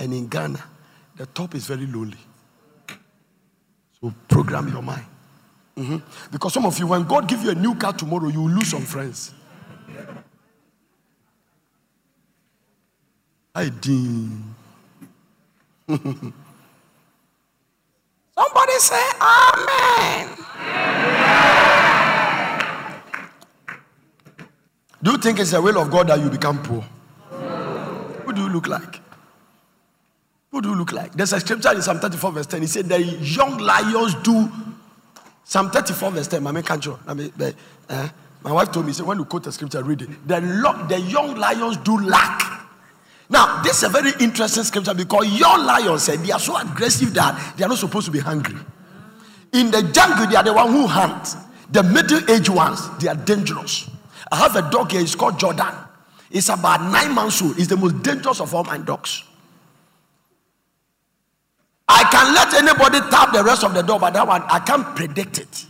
And in Ghana, the top is very lowly. So program your mind. Mhm. Because some of you, when God give you a new car tomorrow, you will lose some friends. I did. Somebody say Amen. Do you think it's the will of God that you become poor? Who do you look like? Who do you look like? There's a scripture in Psalm 34, verse 10. He said, The young lions do. Psalm 34, verse 10. Mama can't. I mean, but, eh, my wife told me, say, when you quote the scripture, read it. The, lo- the young lions do lack. Now, this is a very interesting scripture because young lions said they are so aggressive that they are not supposed to be hungry. In the jungle, they are the one who hunt. The middle-aged ones, they are dangerous. I have a dog here. It's called Jordan. It's about nine months old. It's the most dangerous of all my dogs. I can let anybody tap the rest of the door, but that one I can't predict it.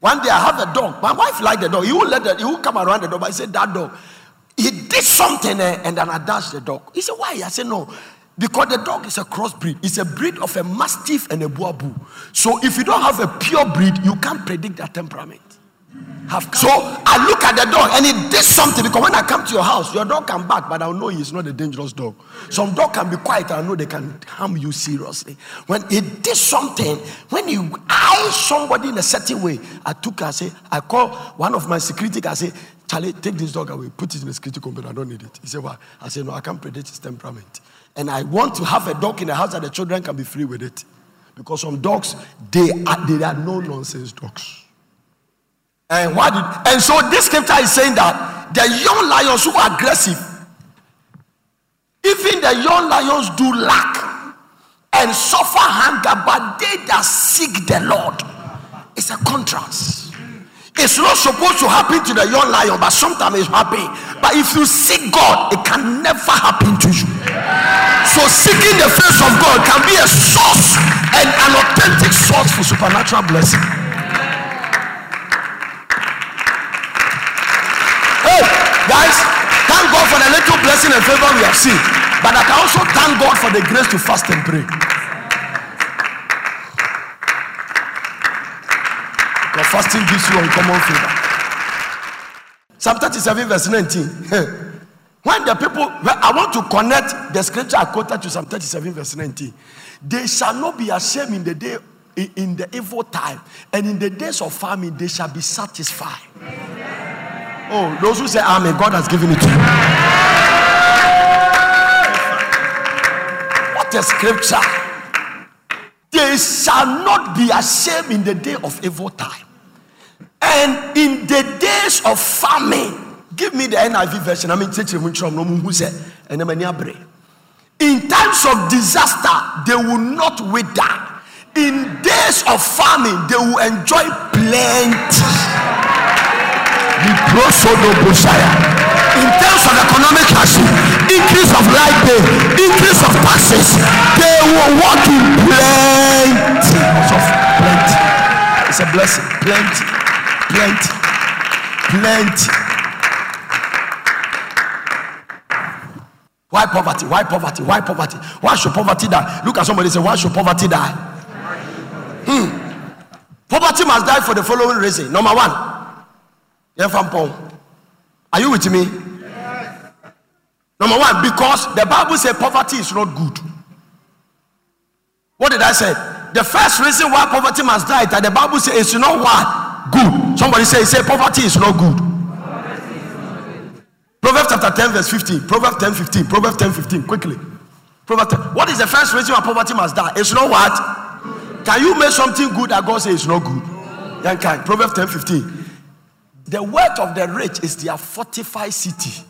One day I have a dog. My wife liked the dog. He will let the, he will come around the dog. I said that dog, he did something eh, and then I dashed the dog. He said why? I said no, because the dog is a crossbreed. It's a breed of a mastiff and a Boerboel. So if you don't have a pure breed, you can't predict their temperament. So I look at the dog and he did something because when I come to your house, your dog can bark, but I'll know he's not a dangerous dog. Some dog can be quiet, I know they can harm you seriously. When he did something, when you eye somebody in a certain way, I took, I say, I call one of my security I say, Charlie, take this dog away, put it in the security compound. I don't need it. He said, Why? I said, No, I can't predict his temperament. And I want to have a dog in the house that the children can be free with it. Because some dogs, they are, they are no nonsense dogs. And why did and so this scripture is saying that the young lions who are aggressive, even the young lions do lack and suffer hunger, but they that seek the Lord. It's a contrast. It's not supposed to happen to the young lion, but sometimes it's happening. But if you seek God, it can never happen to you. So seeking the face of God can be a source and an authentic source for supernatural blessing. Guys, thank God for the little blessing and favor we have seen. But I can also thank God for the grace to fast and pray. Because fasting gives you uncommon favor. Psalm 37, verse 19. When the people, I want to connect the scripture I quoted to Psalm 37, verse 19. They shall not be ashamed in the day in- in the evil time, and in the days of famine, they shall be satisfied. Oh, those who say Amen, God has given it to you. What a scripture. They shall not be ashamed in the day of evil time. And in the days of famine, give me the NIV version. I mean, teach you who and in times of disaster, they will not wither. In days of famine, they will enjoy plenty. In terms of economic hardship, increase of light bill, increase of taxes, they will walk in plenty. Plenty. It's a blessing. Plenty, plenty, plenty. Why poverty? Why poverty? Why poverty? Why should poverty die? Look at somebody say, Why should poverty die? Hmm. Poverty must die for the following reason. Number one. Are you with me? Number one, because the Bible says poverty is not good. What did I say? The first reason why poverty must die that the Bible says it's not what? Good. Somebody say, say poverty is not good. Proverbs chapter 10, verse 15. Proverbs 10, 15. Proverbs 10, 15. Quickly. Proverbs 10. What is the first reason why poverty must die? It's not what? Can you make something good that God says is not good? Kind. Proverbs 10, 15. The wealth of the rich is their fortified city,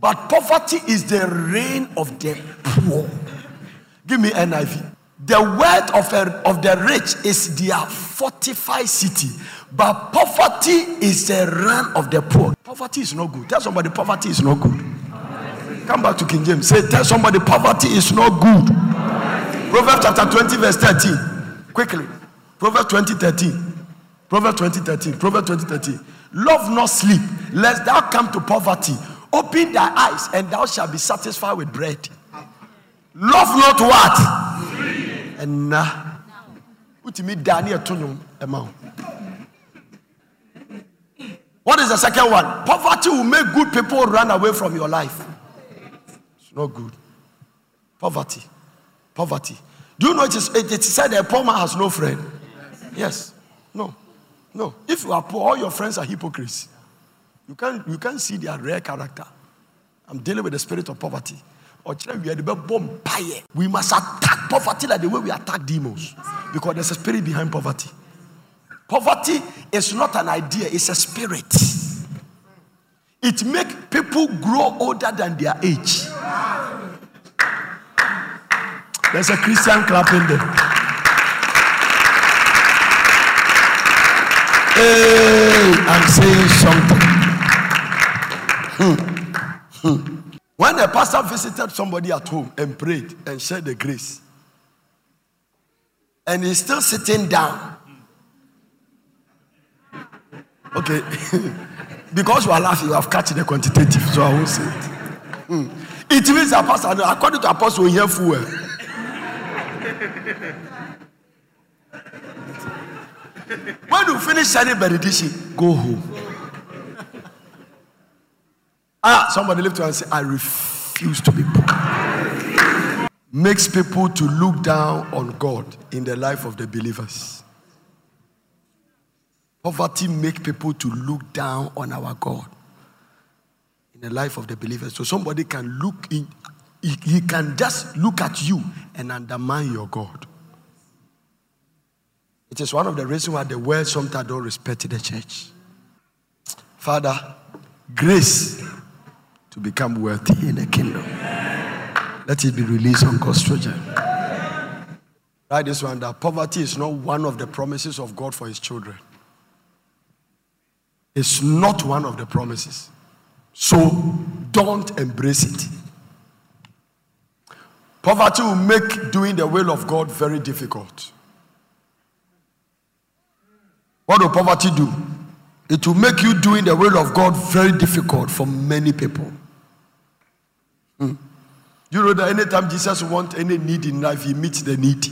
but poverty is the reign of the poor. Give me NIV. The wealth of, a, of the rich is their fortified city, but poverty is the reign of the poor. Poverty is not good. Tell somebody poverty is not good. Come back to King James. Say, tell somebody poverty is not good. Proverbs chapter 20, verse 13. Quickly. Proverbs 20, 13. Proverbs 20, 13. Proverbs 20, 13. Love not sleep, lest thou come to poverty. Open thy eyes, and thou shalt be satisfied with bread. Love not what? And nah. Utimi dani etunum ema. What is the second one? Poverty will make good people run away from your life. It's not good. Poverty. Poverty. Do you know it is, it is said a poor man has no friend? Yes. No. No. If you are poor, all your friends are hypocrites. You can't, you can't see their real character. I'm dealing with the spirit of poverty. We must attack poverty like the way we attack demons. Because there's a spirit behind poverty. Poverty is not an idea, it's a spirit. It makes people grow older than their age. There's a Christian clapping there. Hey, I'm saying something. When a pastor visited somebody at home and prayed and shared the grace, and he's still sitting down. Okay. because you are laughing, you have catched the quantitative, so I won't say it. Hmm. It means a pastor, according to Apostle, hear full. When you finish sharing benediction, go home. Ah, somebody lift your hand and say, I refuse to be poor. Makes people to look down on God in the life of the believers. Poverty makes people to look down on our God in the life of the believers. So somebody can look in, he, he can just look at you and undermine your God. It is one of the reasons why the world sometimes don't respect the church. Father, grace to become wealthy in the kingdom. Let it be released on God's children. Write this one that poverty is not one of the promises of God for his children. It's not one of the promises. So don't embrace it. Poverty will make doing the will of God very difficult. What will poverty do? It will make you doing the will of God very difficult for many people. Hmm. You know that anytime Jesus wants any need in life, he meets the need.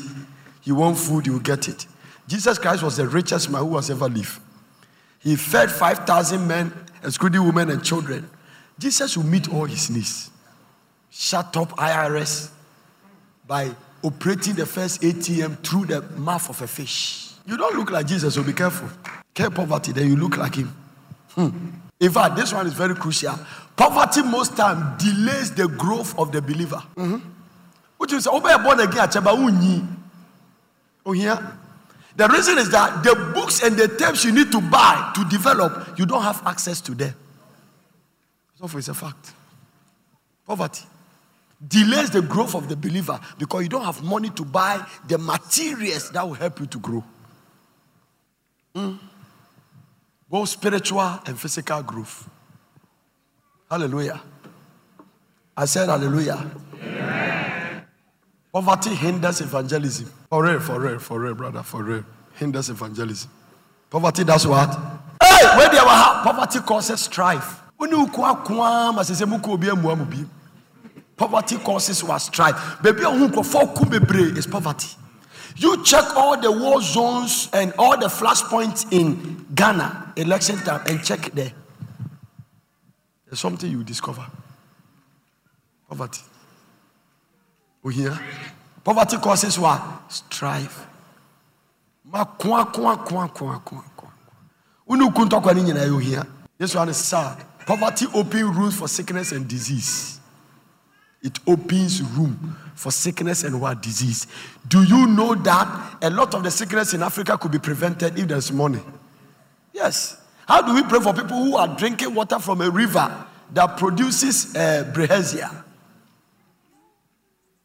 He wants food, will get it. Jesus Christ was the richest man who has ever lived. He fed 5,000 men, excluding women and children. Jesus will meet all his needs. Shut up IRS by operating the first ATM through the mouth of a fish. You don't look like Jesus, so be careful. Care poverty, then you look like him. Hmm. In fact, this one is very crucial. Poverty most time delays the growth of the believer. Mm-hmm. What you say? Oh, born again, Oh, here. The reason is that the books and the tapes you need to buy to develop, you don't have access to them. So it's a fact. Poverty delays the growth of the believer because you don't have money to buy the materials that will help you to grow. Mm both spiritual and physical growth. Hallelujah. I said hallelujah. Amen. Poverty hinders evangelism. For real, for real, for real, brother, for real. Hinders evangelism. Poverty does what? Hey, where they were, poverty causes strife. Poverty causes what strife. Baby, is poverty. You check all the war zones and all the flashpoints in Ghana election time and check there. There's something you discover. Poverty. We hear? Poverty causes what? Strife. This one is sad. Poverty opens room for sickness and disease. It opens room for sickness and what disease. Do you know that a lot of the sickness in Africa could be prevented if there's money? Yes. How do we pray for people who are drinking water from a river that produces uh, Bilharzia?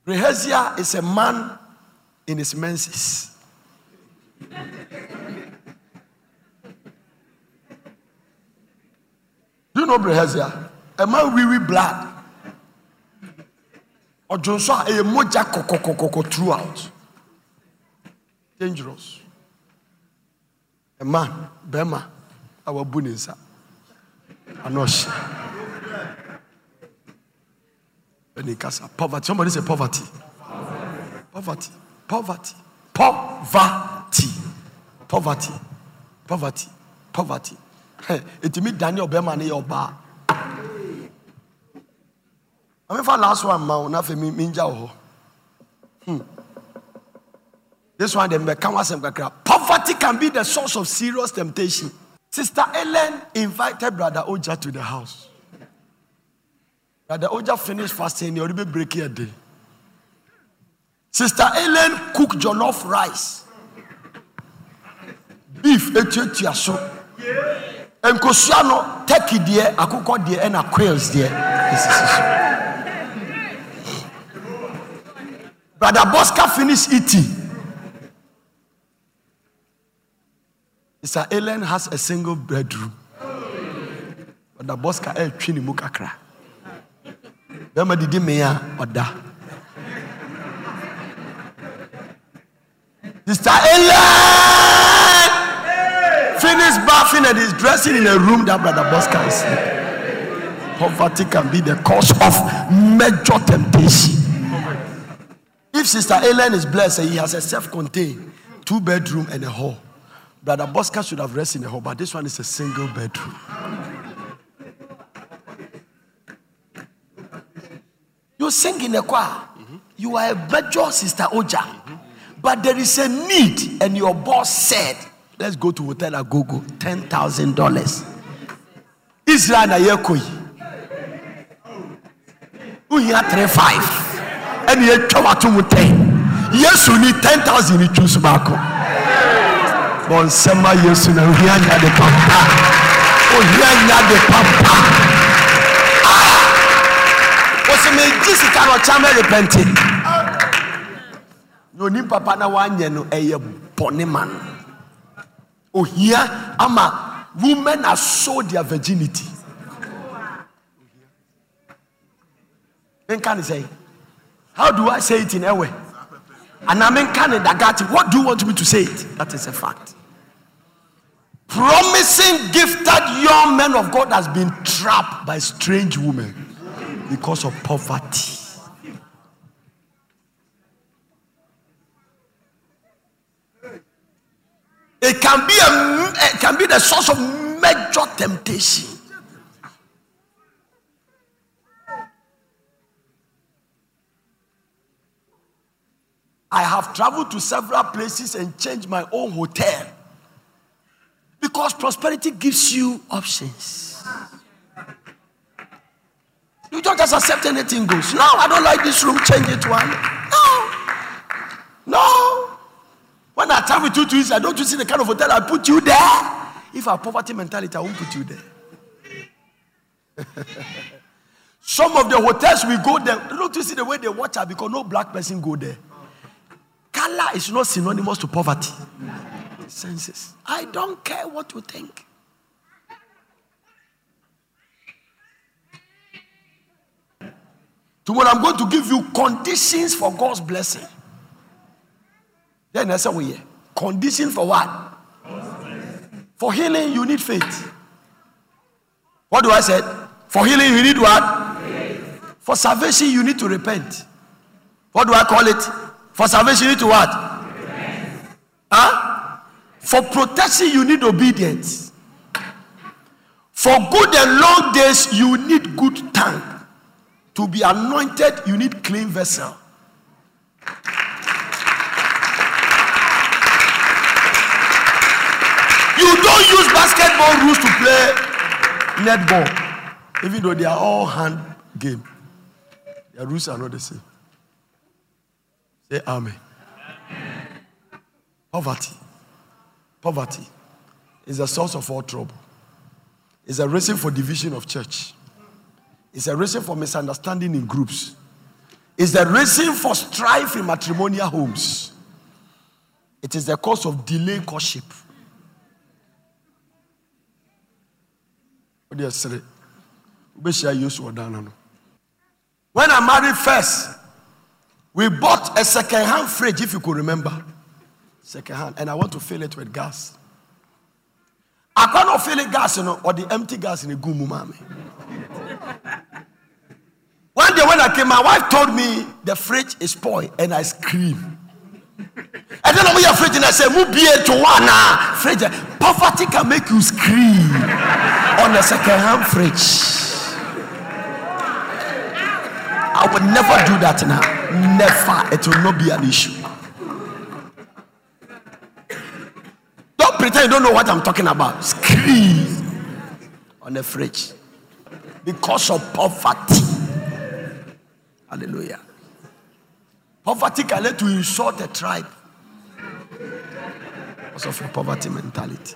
Bilharzia is a man in his menses. Do you know Bilharzia? A man with blood ɔdwo nso a ɛyɛ mogya kɔkɔkɔkɔ throughout dangerous a man bɛrima a wabu ne nsa ano ɔhyɛ ɛne kasa poverty somebody say poverty Poverty. Poverty. Poverty. Poverty. Poverty. Poverty. Etimi Daniel Bema ne ọba. I'm for last one ma o na mi nja wo. Hmm. This one dem be kan wasem kakra. Poverty can be the source of serious temptation. Sister Ellen invited Brother Oja to the house. Brother Oja finished fasting, he already break a day. Sister Ellen cooked jollof rice. Beef etuatua so. Nkosua no turkey deɛ, akokɔ deɛ ɛna quails deɛ. Esisi so. Brother Bosca finished eating. Sister Ellen has a single bedroom. Brother Bosca ɛretwi ne mu kakra. Bɛrima didi. Sister Ellen finished bathing and is dressing in a room that Brother Bosca is in. Poverty can be the cause of major temptation. If Sister Ellen is blessed and he has a self-contained two bedroom and a hall, Brother Bosca should have rested in a hall, but this one is a single bedroom. You sing in a choir. You are a major Sister Oja. But there is a need, and your boss said, Let's go to Hotel Agogo, $10,000. Israel na yekoi. Uhia 35. ɛne yɛtwa wato wo tɛn yesu ni ten thousand ni tun so baako bɔn nsɛm ma yesu na ohia nya de papa. Ohia nya de papa. Wosi mi ji sika na ɔkya mɛ repɛnti na oni papa na wanyɛ no ɛyɛ bɔne ma no ohia ama women are sold their virginity. Nka ne sɛ yi. How do i say it in ewe? Anaa menka ne dagati what do you want me to say it? That is a fact. Promising gifted young men of god has been trapped by strange women because of poverty. It can be a it can be the source of major temptation. I have traveled to several places and changed my own hotel because prosperity gives you options. You don't just accept anything goes. No, I don't like this room, change it one. No. No. When I travel to you, I don't you see the kind of hotel I put you there? If I have poverty mentality, I won't put you there. Some of the hotels we go there, don't you see the way they watch out because no black person go there. Color is not synonymous to poverty. Senses. I don't care what you think. Tomorrow I'm going to give you conditions for God's blessing. Then I say we oh, condition for what? For healing, you need faith. What do I say? For healing, you need what? Faith. For salvation, you need to repent. What do I call it? For salvation, you need to what? Huh? For protection, you need obedience. For good and long days, you need good tongue. To be anointed, you need clean vessel. You don't use basketball rules to play netball, even though they are all hand game. Their rules are not the same. Say amen. Poverty. Poverty is the source of all trouble. It's a reason for division of church. It's a reason for misunderstanding in groups. It's the reason for strife in matrimonial homes. It is the cause of delayed courtship. When I married first, we bought a second-hand fridge, if you could remember. Second-hand, and I want to fill it with gas. I cannot fill it gas, you know, or the empty gas in a gumu mami. One day when I came, my wife told me the fridge is spoiled, and I scream. And then I'm fridge and I say, Move to one fridge. Poverty can make you scream on a second-hand fridge. I would never do that now. Never. It will not be an issue. Don't pretend you don't know what I'm talking about. Scream on the fridge because of poverty. Hallelujah. Poverty can lead to insult a tribe because of your poverty mentality.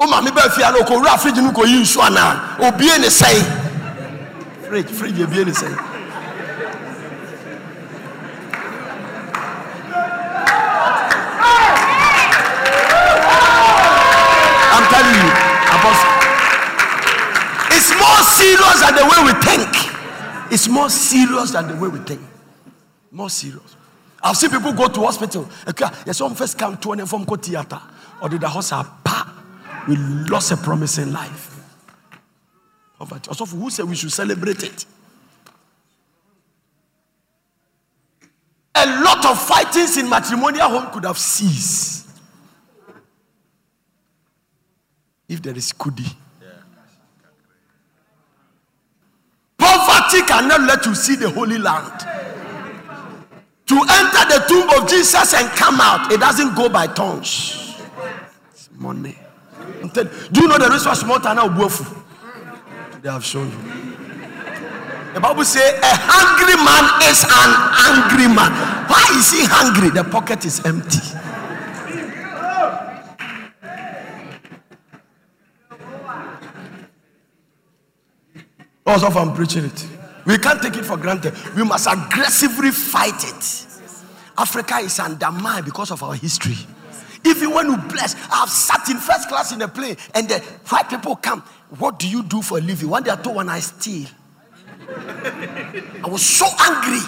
O maame bɛɛ fia no ɔkɔwura fridge no kɔyi nsu anaa obie ne sɛn fridge fridge ebie ne sɛn. I'm telling you, Apostle. It's more serious than the way we think. It's more serious than the way we think. More serious. I've seen people go to hospital. Okay, yes, some first come to an inform theater or did the hospital we lost a promising life. Poverty. Also, who said we should celebrate it? A lot of fightings in matrimonial home could have ceased if there is kudi. Poverty cannot let you see the Holy Land. To enter the tomb of Jesus and come out, it doesn't go by tongues. It's money. Do you know the reason why small town now They have shown you. The Bible says a hungry man is an angry man. Why is he hungry? The pocket is empty. Also, if I'm preaching it, we can't take it for granted. We must aggressively fight it. Africa is undermined because of our history. Even when you bless, I've sat in first class in a plane and the white people come. What do you do for a living? One day I told one I steal. I was so angry.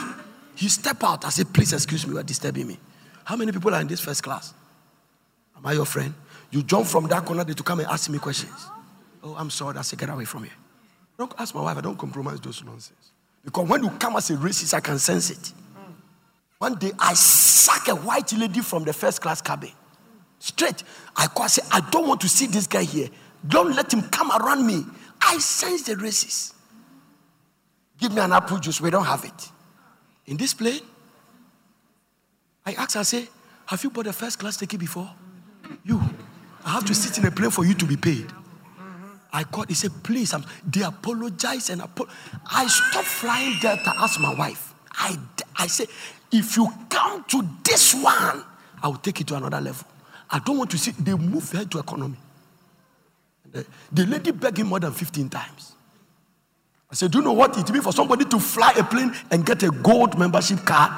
He step out. I said, please excuse me, you are disturbing me. How many people are in this first class? Am I your friend? You jump from that corner to come and ask me questions. Oh, I'm sorry. I said, get away from here. Don't ask my wife. I don't compromise those nonsense. Because when you come as a racist, I can sense it. One day I sack a white lady from the first class cabin. Straight. I call, say, I don't want to see this guy here. Don't let him come around me. I sense the races. Give me an apple juice. We don't have it. In this plane, I ask, I say, Have you bought a first class ticket before? You. I have to sit in a plane for you to be paid. I called, he said, please. I'm, they apologize and apo- I stopped flying there to ask my wife. I, I said, if you come to this one, I will take it to another level. I don't want to see. They move her to economy. The, the lady begged him more than 15 times. I said, Do you know what it means for somebody to fly a plane and get a gold membership card?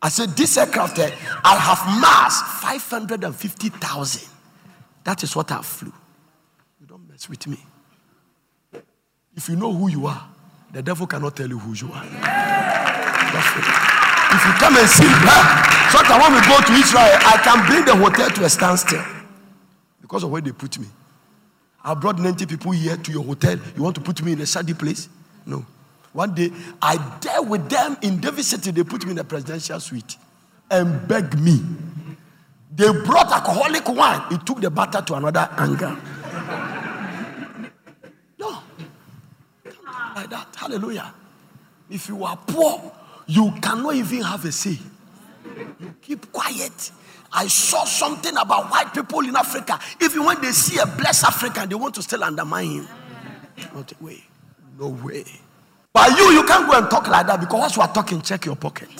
I said, This aircraft, eh, I have mass 550,000. That is what I flew. You don't mess with me. If you know who you are, the devil cannot tell you who you are. If you come and see, huh? So that when we go to Israel, I can bring the hotel to a standstill because of where they put me. I brought 90 people here to your hotel. You want to put me in a shady place? No. One day, I dare with them in David City, they put me in a presidential suite and begged me. They brought alcoholic wine. It took the butter to another angle. No. Like that. Hallelujah. If you are poor, you cannot even have a say. You keep quiet. I saw something about white people in Africa. Even when they see a blessed African, they want to still undermine him. Not a way. No way. But you, you can't go and talk like that because once you are talking, check your pocket.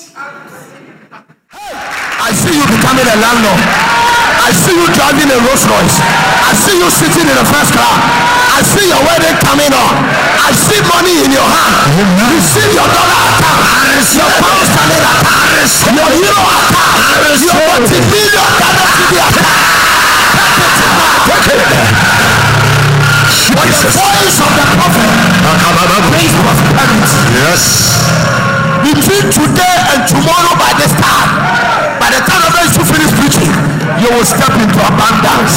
I see you becoming a landlord. I see you driving a Rolls Royce. I see you sitting in the first class. I see your wedding coming on. I see money in your hand. You see your dollar account. Your pound sterling account. Your euro account. Your multi-million Ghana cedi account. When the voice of the prophet brings prosperity. Yes between today and tomorrow by this time, by the time of you finish preaching, you will step into abundance.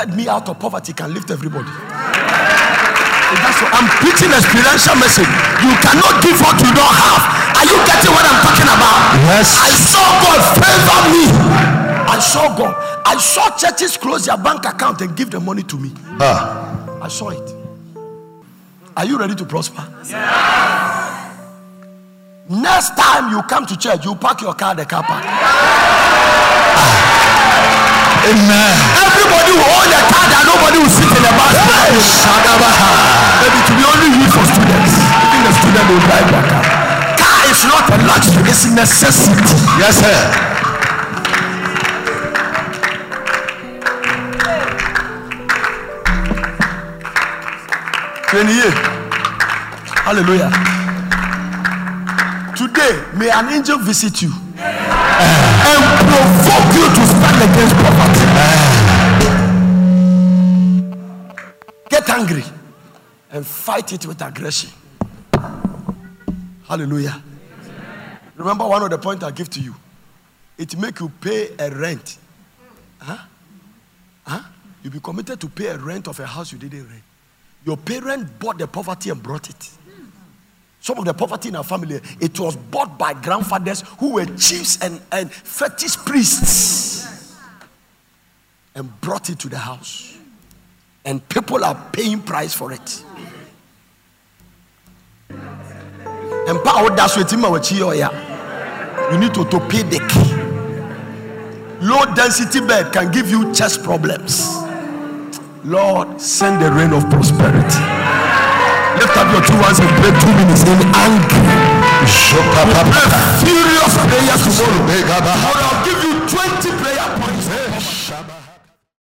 Lifted me out of poverty can lift everybody. That's what I'm preaching experiential message. You cannot give what you don't have. Are you getting what I'm talking about? Yes. I saw God favor me. I saw God. I saw churches close their bank account and give the money to me. Ah. I saw it. Are you ready to prosper? Yes. Next time you come to church, you park your car at the car park. Amen. Everybody will own a car that nobody will sit in the bus. Maybe to be only used for students. Even the student will drive their car. Car is not a luxury, it's a necessity. Yes, sir. Hallelujah. Today, may an angel visit you eh. and provoke you to stand against poverty. Eh. Angry and fight it with aggression. Hallelujah. Remember one of the points I give to you. It make you pay a rent. Huh? Huh? You be committed to pay a rent of a house you didn't rent. Your parent bought the poverty and brought it. Some of the poverty in our family, it was bought by grandfathers who were chiefs and, and fetish priests and brought it to the house. And people are paying price for it. And power that's what you need to, to pay the key. Low density bed can give you chest problems. Lord, send the rain of prosperity. Lift up your two hands and pray two minutes in anger. Pray furious prayers tomorrow. Tomorrow I'll give you 20